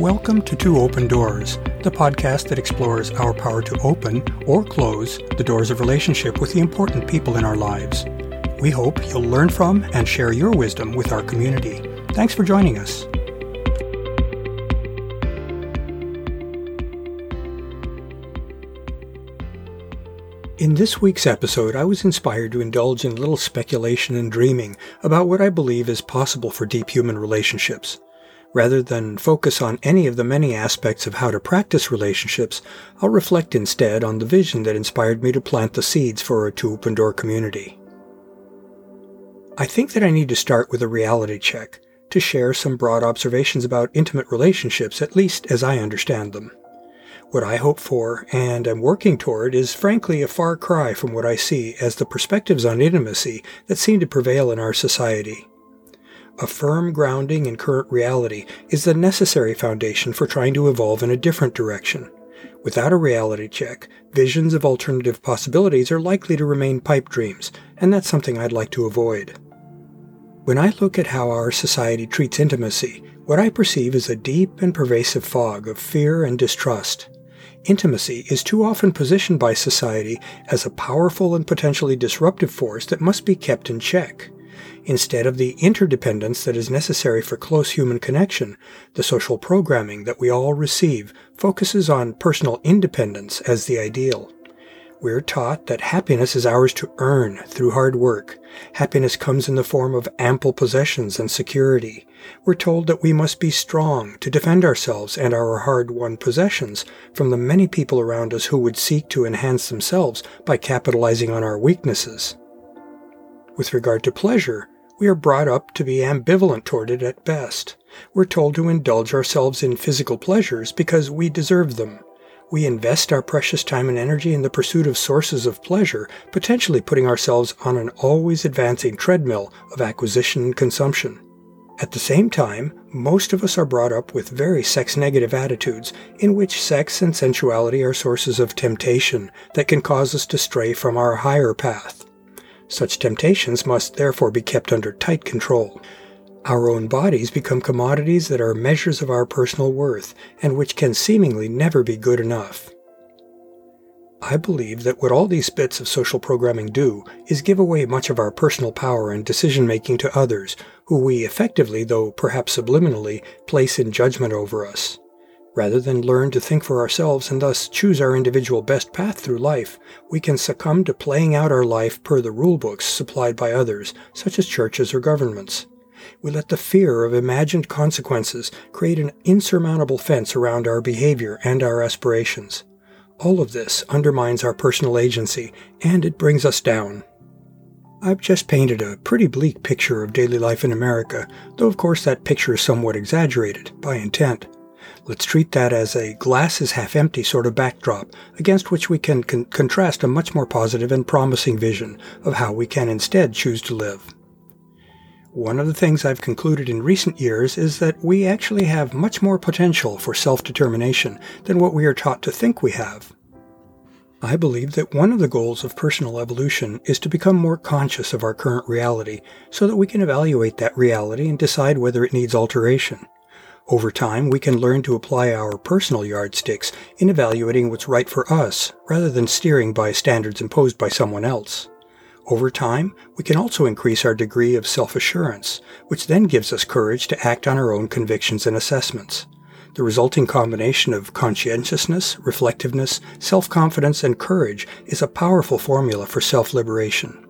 Welcome to Two Open Doors, the podcast that explores our power to open or close the doors of relationship with the important people in our lives. We hope you'll learn from and share your wisdom with our community. Thanks for joining us. In this week's episode, I was inspired to indulge in a little speculation and dreaming about what I believe is possible for deep human relationships. Rather than focus on any of the many aspects of how to practice relationships, I'll reflect instead on the vision that inspired me to plant the seeds for a Two Open Door community. I think that I need to start with a reality check to share some broad observations about intimate relationships, at least as I understand them. What I hope for and am working toward is frankly a far cry from what I see as the perspectives on intimacy that seem to prevail in our society. A firm grounding in current reality is the necessary foundation for trying to evolve in a different direction. Without a reality check, visions of alternative possibilities are likely to remain pipe dreams, and that's something I'd like to avoid. When I look at how our society treats intimacy, what I perceive is a deep and pervasive fog of fear and distrust. Intimacy is too often positioned by society as a powerful and potentially disruptive force that must be kept in check. Instead of the interdependence that is necessary for close human connection, the social programming that we all receive focuses on personal independence as the ideal. We're taught that happiness is ours to earn through hard work. Happiness comes in the form of ample possessions and security. We're told that we must be strong to defend ourselves and our hard won possessions from the many people around us who would seek to enhance themselves by capitalizing on our weaknesses. With regard to pleasure, we are brought up to be ambivalent toward it at best. We're told to indulge ourselves in physical pleasures because we deserve them. We invest our precious time and energy in the pursuit of sources of pleasure, potentially putting ourselves on an always advancing treadmill of acquisition and consumption. At the same time, most of us are brought up with very sex negative attitudes, in which sex and sensuality are sources of temptation that can cause us to stray from our higher path. Such temptations must therefore be kept under tight control. Our own bodies become commodities that are measures of our personal worth and which can seemingly never be good enough. I believe that what all these bits of social programming do is give away much of our personal power and decision making to others, who we effectively, though perhaps subliminally, place in judgment over us. Rather than learn to think for ourselves and thus choose our individual best path through life, we can succumb to playing out our life per the rule books supplied by others, such as churches or governments. We let the fear of imagined consequences create an insurmountable fence around our behavior and our aspirations. All of this undermines our personal agency, and it brings us down. I've just painted a pretty bleak picture of daily life in America, though of course that picture is somewhat exaggerated, by intent. Let's treat that as a glass is half empty sort of backdrop against which we can con- contrast a much more positive and promising vision of how we can instead choose to live. One of the things I've concluded in recent years is that we actually have much more potential for self-determination than what we are taught to think we have. I believe that one of the goals of personal evolution is to become more conscious of our current reality so that we can evaluate that reality and decide whether it needs alteration. Over time, we can learn to apply our personal yardsticks in evaluating what's right for us rather than steering by standards imposed by someone else. Over time, we can also increase our degree of self-assurance, which then gives us courage to act on our own convictions and assessments. The resulting combination of conscientiousness, reflectiveness, self-confidence, and courage is a powerful formula for self-liberation.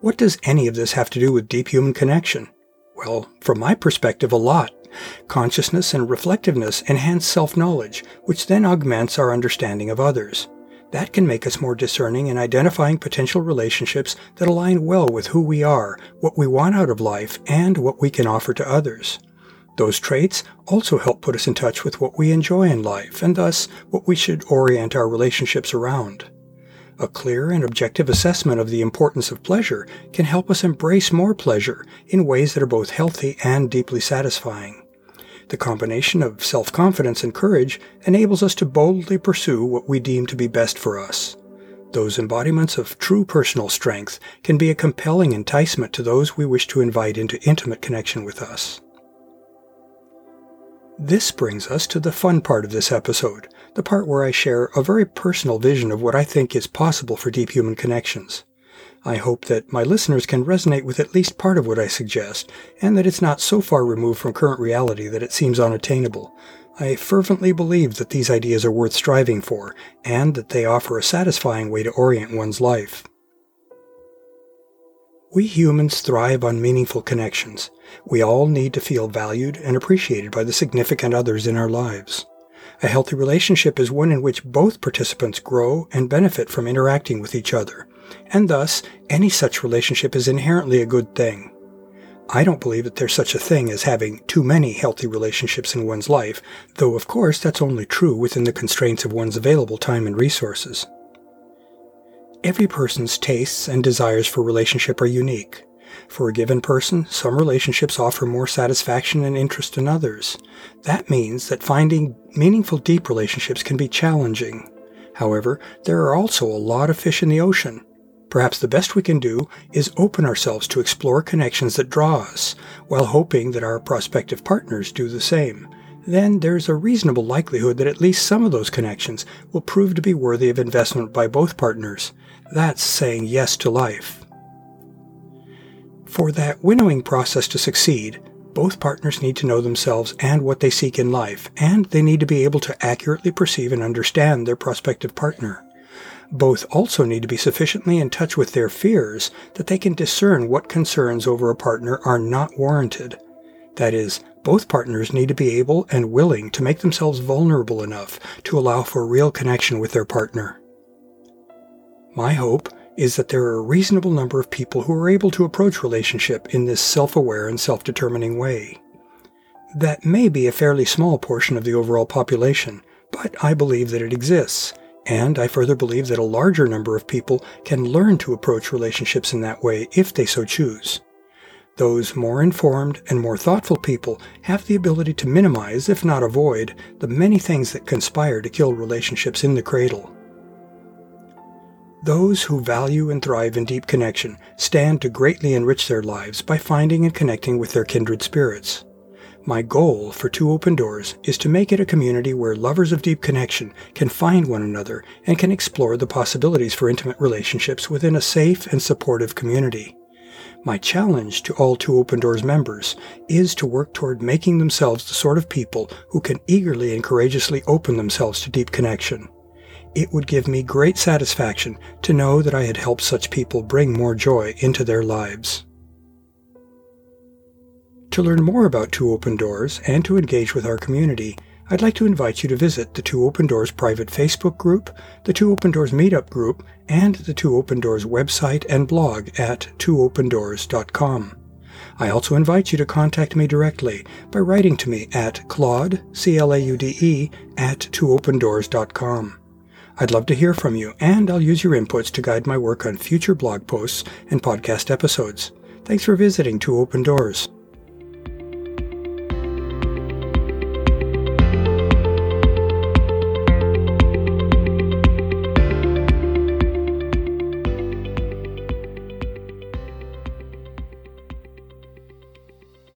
What does any of this have to do with deep human connection? Well, from my perspective, a lot. Consciousness and reflectiveness enhance self-knowledge, which then augments our understanding of others. That can make us more discerning in identifying potential relationships that align well with who we are, what we want out of life, and what we can offer to others. Those traits also help put us in touch with what we enjoy in life, and thus what we should orient our relationships around. A clear and objective assessment of the importance of pleasure can help us embrace more pleasure in ways that are both healthy and deeply satisfying. The combination of self-confidence and courage enables us to boldly pursue what we deem to be best for us. Those embodiments of true personal strength can be a compelling enticement to those we wish to invite into intimate connection with us. This brings us to the fun part of this episode, the part where I share a very personal vision of what I think is possible for deep human connections. I hope that my listeners can resonate with at least part of what I suggest, and that it's not so far removed from current reality that it seems unattainable. I fervently believe that these ideas are worth striving for, and that they offer a satisfying way to orient one's life. We humans thrive on meaningful connections. We all need to feel valued and appreciated by the significant others in our lives. A healthy relationship is one in which both participants grow and benefit from interacting with each other, and thus any such relationship is inherently a good thing. I don't believe that there's such a thing as having too many healthy relationships in one's life, though of course that's only true within the constraints of one's available time and resources. Every person's tastes and desires for relationship are unique. For a given person, some relationships offer more satisfaction and interest than others. That means that finding meaningful deep relationships can be challenging. However, there are also a lot of fish in the ocean. Perhaps the best we can do is open ourselves to explore connections that draw us, while hoping that our prospective partners do the same. Then there's a reasonable likelihood that at least some of those connections will prove to be worthy of investment by both partners. That's saying yes to life. For that winnowing process to succeed, both partners need to know themselves and what they seek in life, and they need to be able to accurately perceive and understand their prospective partner. Both also need to be sufficiently in touch with their fears that they can discern what concerns over a partner are not warranted. That is, both partners need to be able and willing to make themselves vulnerable enough to allow for real connection with their partner. My hope is that there are a reasonable number of people who are able to approach relationship in this self-aware and self-determining way. That may be a fairly small portion of the overall population, but I believe that it exists, and I further believe that a larger number of people can learn to approach relationships in that way if they so choose. Those more informed and more thoughtful people have the ability to minimize, if not avoid, the many things that conspire to kill relationships in the cradle. Those who value and thrive in deep connection stand to greatly enrich their lives by finding and connecting with their kindred spirits. My goal for Two Open Doors is to make it a community where lovers of deep connection can find one another and can explore the possibilities for intimate relationships within a safe and supportive community. My challenge to all Two Open Doors members is to work toward making themselves the sort of people who can eagerly and courageously open themselves to deep connection. It would give me great satisfaction to know that I had helped such people bring more joy into their lives. To learn more about Two Open Doors and to engage with our community, I'd like to invite you to visit the Two Open Doors private Facebook group, the Two Open Doors meetup group, and the Two Open Doors website and blog at twoopendoors.com. I also invite you to contact me directly by writing to me at claude, C-L-A-U-D-E, at twoopendoors.com. I'd love to hear from you, and I'll use your inputs to guide my work on future blog posts and podcast episodes. Thanks for visiting Two Open Doors.